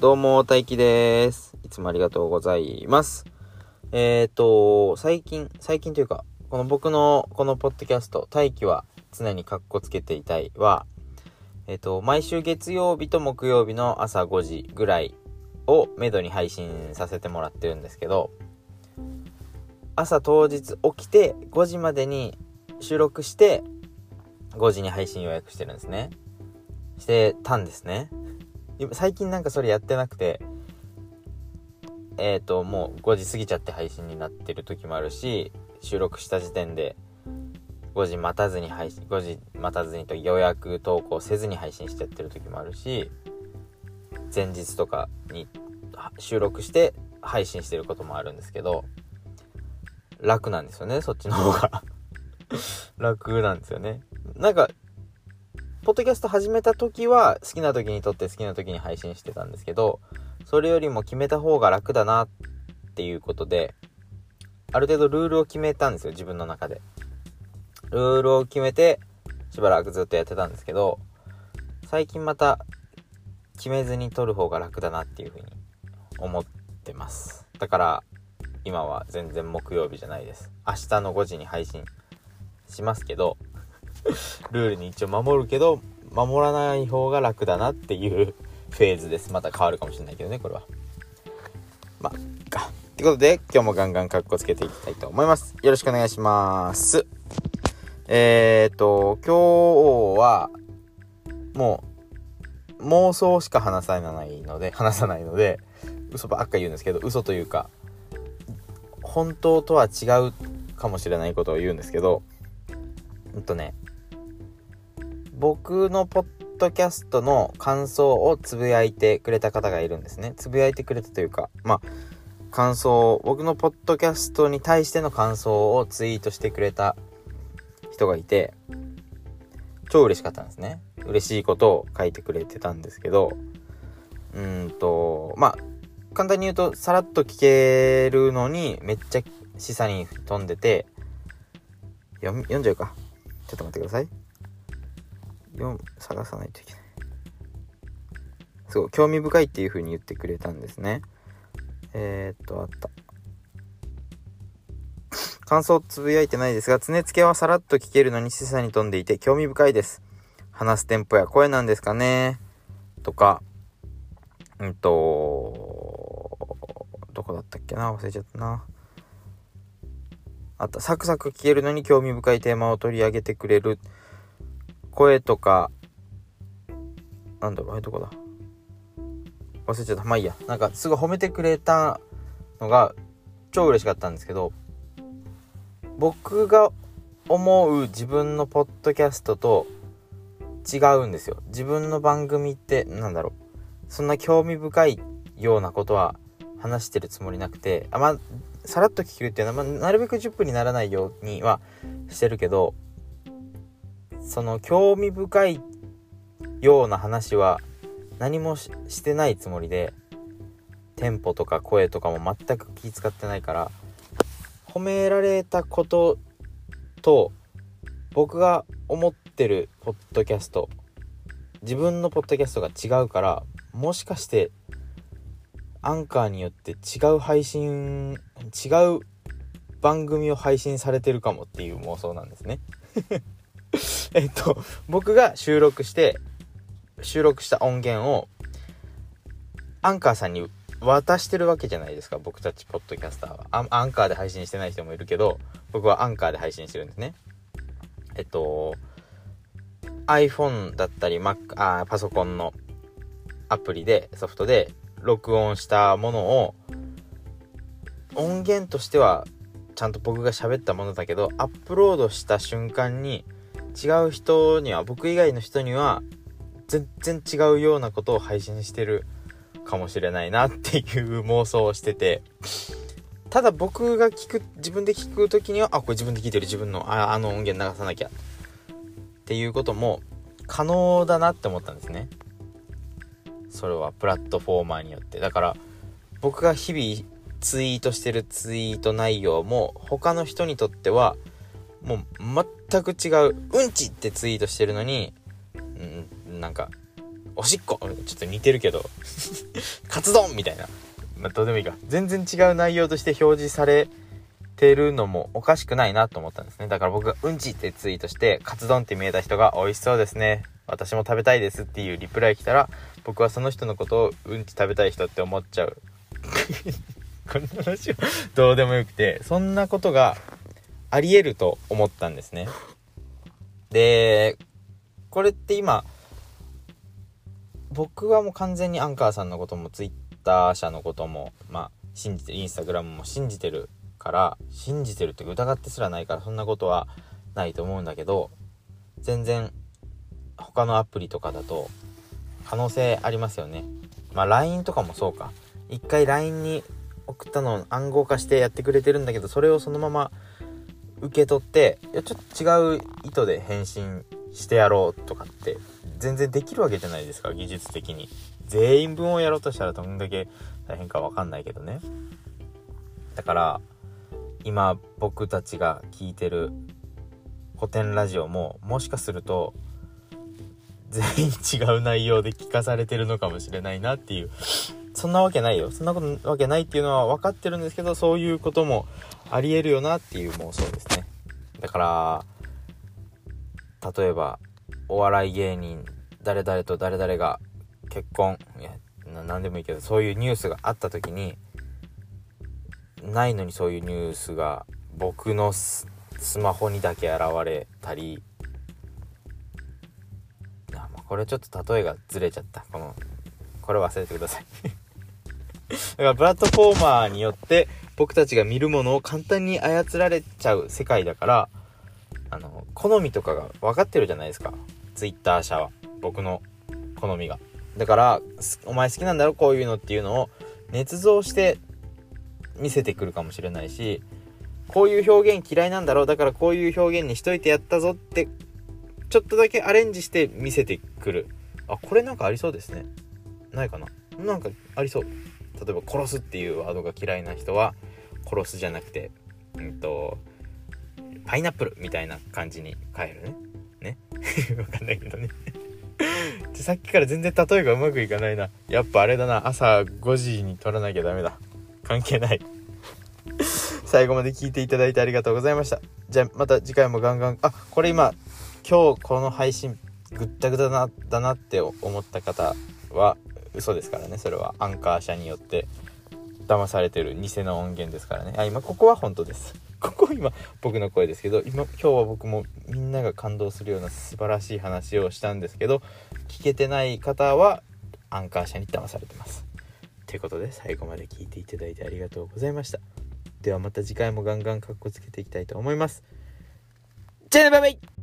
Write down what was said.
どうも、大輝です。いつもありがとうございます。えっ、ー、と、最近、最近というか、この僕のこのポッドキャスト、大輝は常にカッコつけていたいは、えっ、と、毎週月曜日と木曜日の朝5時ぐらいをめどに配信させてもらってるんですけど、朝当日起きて5時までに収録して、5時に配信予約してるんですね。してたんですね。最近なんかそれやってなくて、えっ、と、もう5時過ぎちゃって配信になってる時もあるし、収録した時点で5時待たずに配信、5時待たずにと予約投稿せずに配信しちゃってる時もあるし、前日とかに収録して配信してることもあるんですけど、楽なんですよね、そっちの方が。楽なんですよね。なんか、ポッドキャスト始めた時は好きな時に撮って好きな時に配信してたんですけど、それよりも決めた方が楽だなっていうことで、ある程度ルールを決めたんですよ、自分の中で。ルールを決めて、しばらくずっとやってたんですけど、最近また決めずに撮る方が楽だなっていうふうに思ってます。だから、今は全然木曜日じゃないです。明日の5時に配信しますけど、ルールに一応守るけど、守らない方が楽だなっていう フェーズです。また変わるかもしれないけどね、これは。まあ、か。ってことで、今日もガンガンカッコつけていきたいと思います。よろしくお願いします。えーと、今日は、もう、妄想しか話さないので、話さないので、嘘ばっか言うんですけど、嘘というか、本当とは違うかもしれないことを言うんですけど、うんとね、僕のポッドキャストの感想をつぶやいてくれた方がいるんですね。つぶやいてくれたというか、まあ、感想、僕のポッドキャストに対しての感想をツイートしてくれた人がいて、超嬉しかったんですね。嬉しいことを書いてくれてたんですけど、うんと、まあ、簡単に言うと、さらっと聞けるのに、めっちゃ示唆に飛んでて、読、読んじゃうか。ちょっと待ってください。読探さないといけない。すごい、興味深いっていう風に言ってくれたんですね。えー、っと、あった。感想をつぶやいてないですが、常付けはさらっと聞けるのに示唆に飛んでいて興味深いです。話すテンポや声なんですかねとか、うんと、どこだったっけな？忘れちゃったな。あった。サクサク聞けるのに興味深いテーマを取り上げてくれる。声とか、なんだろう、あれどこだ忘れちゃった。まあいいや。なんかすごい褒めてくれたのが超嬉しかったんですけど、僕が思う自分のポッドキャストと違うんですよ。自分の番組って、なんだろう。そんな興味深いようなことは話してるつもりなくて、あ、まあ、さらっと聞けるっていうのは、まあ、なるべく10分にならないようにはしてるけど、その興味深いような話は何もしてないつもりで、テンポとか声とかも全く気使ってないから、褒められたことと僕が思ってるポッドキャスト自分のポッドキャストが違うからもしかしてアンカーによって違う配信違う番組を配信されてるかもっていう妄想なんですね。えっと僕が収録して収録した音源をアンカーさんに渡してるわけじゃないですか僕たちポッドキャスターは。アアンカーで配信してない人もいるけど僕はアンカーで配信してるんですね。えっと iPhone だったり Mac あパソコンのアプリでソフトで録音したものを音源としてはちゃんと僕が喋ったものだけどアップロードした瞬間に違う人には僕以外の人には全然違うようなことを配信してるかもしれないなっていう妄想をしてて。ただ僕が聞く自分で聞く時にはあこれ自分で聞いてる自分のああの音源流さなきゃ。っていうことも可能だなって思ったんですね。それはプラットフォーマーによって。だから僕が日々ツイートしてるツイート内容も他の人にとってはもう全く違ううんちってツイートしてるのに、うん、なんかおおしっこちょっと似てるけど カツ丼みたいな。まあどうでもいいか。全然違う内容として表示されてるのもおかしくないなと思ったんですね。だから僕がうんちってツイートしてカツ丼って見えた人が美味しそうですね。私も食べたいですっていうリプライ来たら僕はその人のことをうんち食べたい人って思っちゃう。こんな話はどうでもよくてそんなことがありえると思ったんですね。でこれって今僕はもう完全にアンカーさんのこともツイッター社のこともまあ信じてインスタグラムも信じてるから信じてるって疑ってすらないからそんなことはないと思うんだけど全然他のアプリとかだと可能性ありますよね。まあ LINE とかもそうか。一回 LINE に送ったのを暗号化してやってくれてるんだけどそれをそのまま受け取っていやちょっと違う意図で返信してやろうとかって全然できるわけじゃないですか技術的に。全員分をやろうとしたらどんだけ大変かわかんないけどね。だから今僕たちが聞いてる古典ラジオももしかすると全員違う内容で聞かされてるのかもしれないなっていう。そんなわけないよ。そんなことわけないっていうのは分かってるんですけどそういうこともありえるよなっていう妄想ですね。だから例えばお笑い芸人誰々と誰々が結婚いや何でもいいけどそういうニュースがあった時にないのにそういうニュースが僕のスマホにだけ現れたりあこれちょっと例えがずれちゃった。このこれ忘れてください。からプラットフォーマーによって僕たちが見るものを簡単に操られちゃう世界だからあの好みとかが分かってるじゃないですか。Twitter 社は。僕の好みが。だからお前好きなんだろ？こういうのっていうのを捏造して見せてくるかもしれないしこういう表現嫌いなんだろ？うだからこういう表現にしといてやったぞってちょっとだけアレンジして見せてくる。あこれなんかありそうですね。ないかな？なんかありそう。例えば殺すっていうワードが嫌いな人は殺すじゃなくてうんとパイナップルみたいな感じに変えるね。ね。わかんないけどね。さっきから全然例えがうまくいかないな。やっぱあれだな。朝5時に撮らなきゃダメだ。関係ない。最後まで聞いていただいてありがとうございました。じゃあまた次回もガンガン。あこれ今今日この配信ぐったぐたなだなって思った方は嘘ですからねそれは。アンカー社によって。騙されてる偽の音源ですからね。あ今ここは本当です。ここ今僕の声ですけど今今日は僕もみんなが感動するような素晴らしい話をしたんですけど聞けてない方はアンカー社に騙されてます。ということで最後まで聞いていただいてありがとうございました。ではまた次回もガンガンカッコつけていきたいと思います。じゃあねバイバイ。